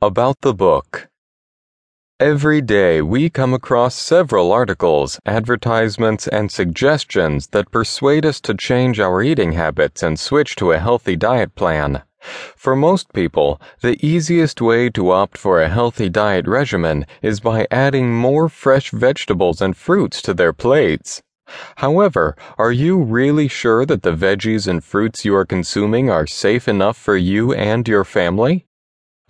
About the book. Every day we come across several articles, advertisements, and suggestions that persuade us to change our eating habits and switch to a healthy diet plan. For most people, the easiest way to opt for a healthy diet regimen is by adding more fresh vegetables and fruits to their plates. However, are you really sure that the veggies and fruits you are consuming are safe enough for you and your family?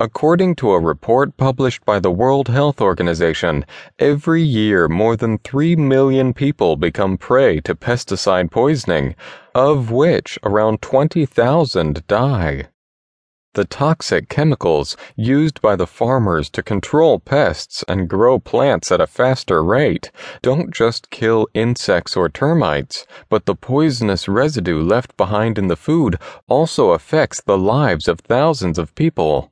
According to a report published by the World Health Organization, every year more than 3 million people become prey to pesticide poisoning, of which around 20,000 die. The toxic chemicals used by the farmers to control pests and grow plants at a faster rate don't just kill insects or termites, but the poisonous residue left behind in the food also affects the lives of thousands of people.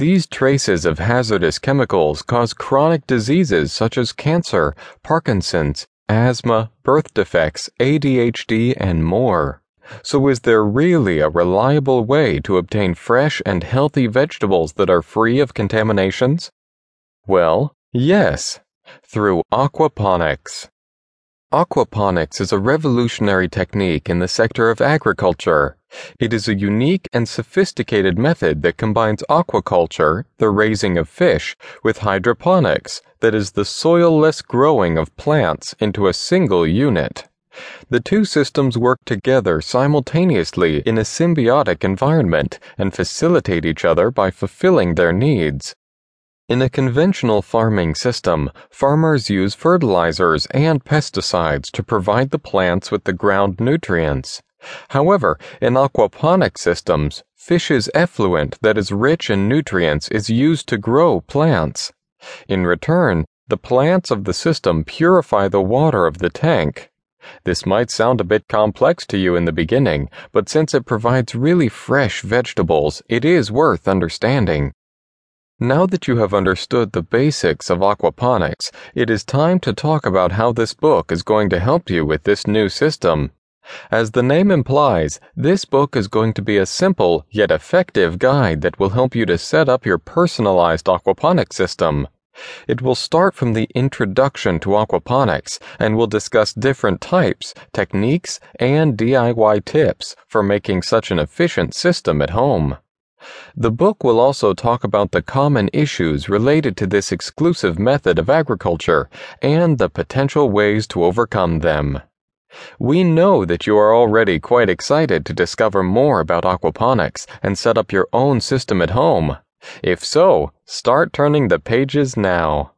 These traces of hazardous chemicals cause chronic diseases such as cancer, Parkinson's, asthma, birth defects, ADHD, and more. So, is there really a reliable way to obtain fresh and healthy vegetables that are free of contaminations? Well, yes, through aquaponics. Aquaponics is a revolutionary technique in the sector of agriculture. It is a unique and sophisticated method that combines aquaculture, the raising of fish, with hydroponics, that is the soil-less growing of plants, into a single unit. The two systems work together simultaneously in a symbiotic environment and facilitate each other by fulfilling their needs. In a conventional farming system, farmers use fertilizers and pesticides to provide the plants with the ground nutrients. However, in aquaponic systems, fish's effluent that is rich in nutrients is used to grow plants. In return, the plants of the system purify the water of the tank. This might sound a bit complex to you in the beginning, but since it provides really fresh vegetables, it is worth understanding. Now that you have understood the basics of aquaponics, it is time to talk about how this book is going to help you with this new system. As the name implies, this book is going to be a simple yet effective guide that will help you to set up your personalized aquaponics system. It will start from the introduction to aquaponics and will discuss different types, techniques, and DIY tips for making such an efficient system at home. The book will also talk about the common issues related to this exclusive method of agriculture and the potential ways to overcome them. We know that you are already quite excited to discover more about aquaponics and set up your own system at home. If so, start turning the pages now.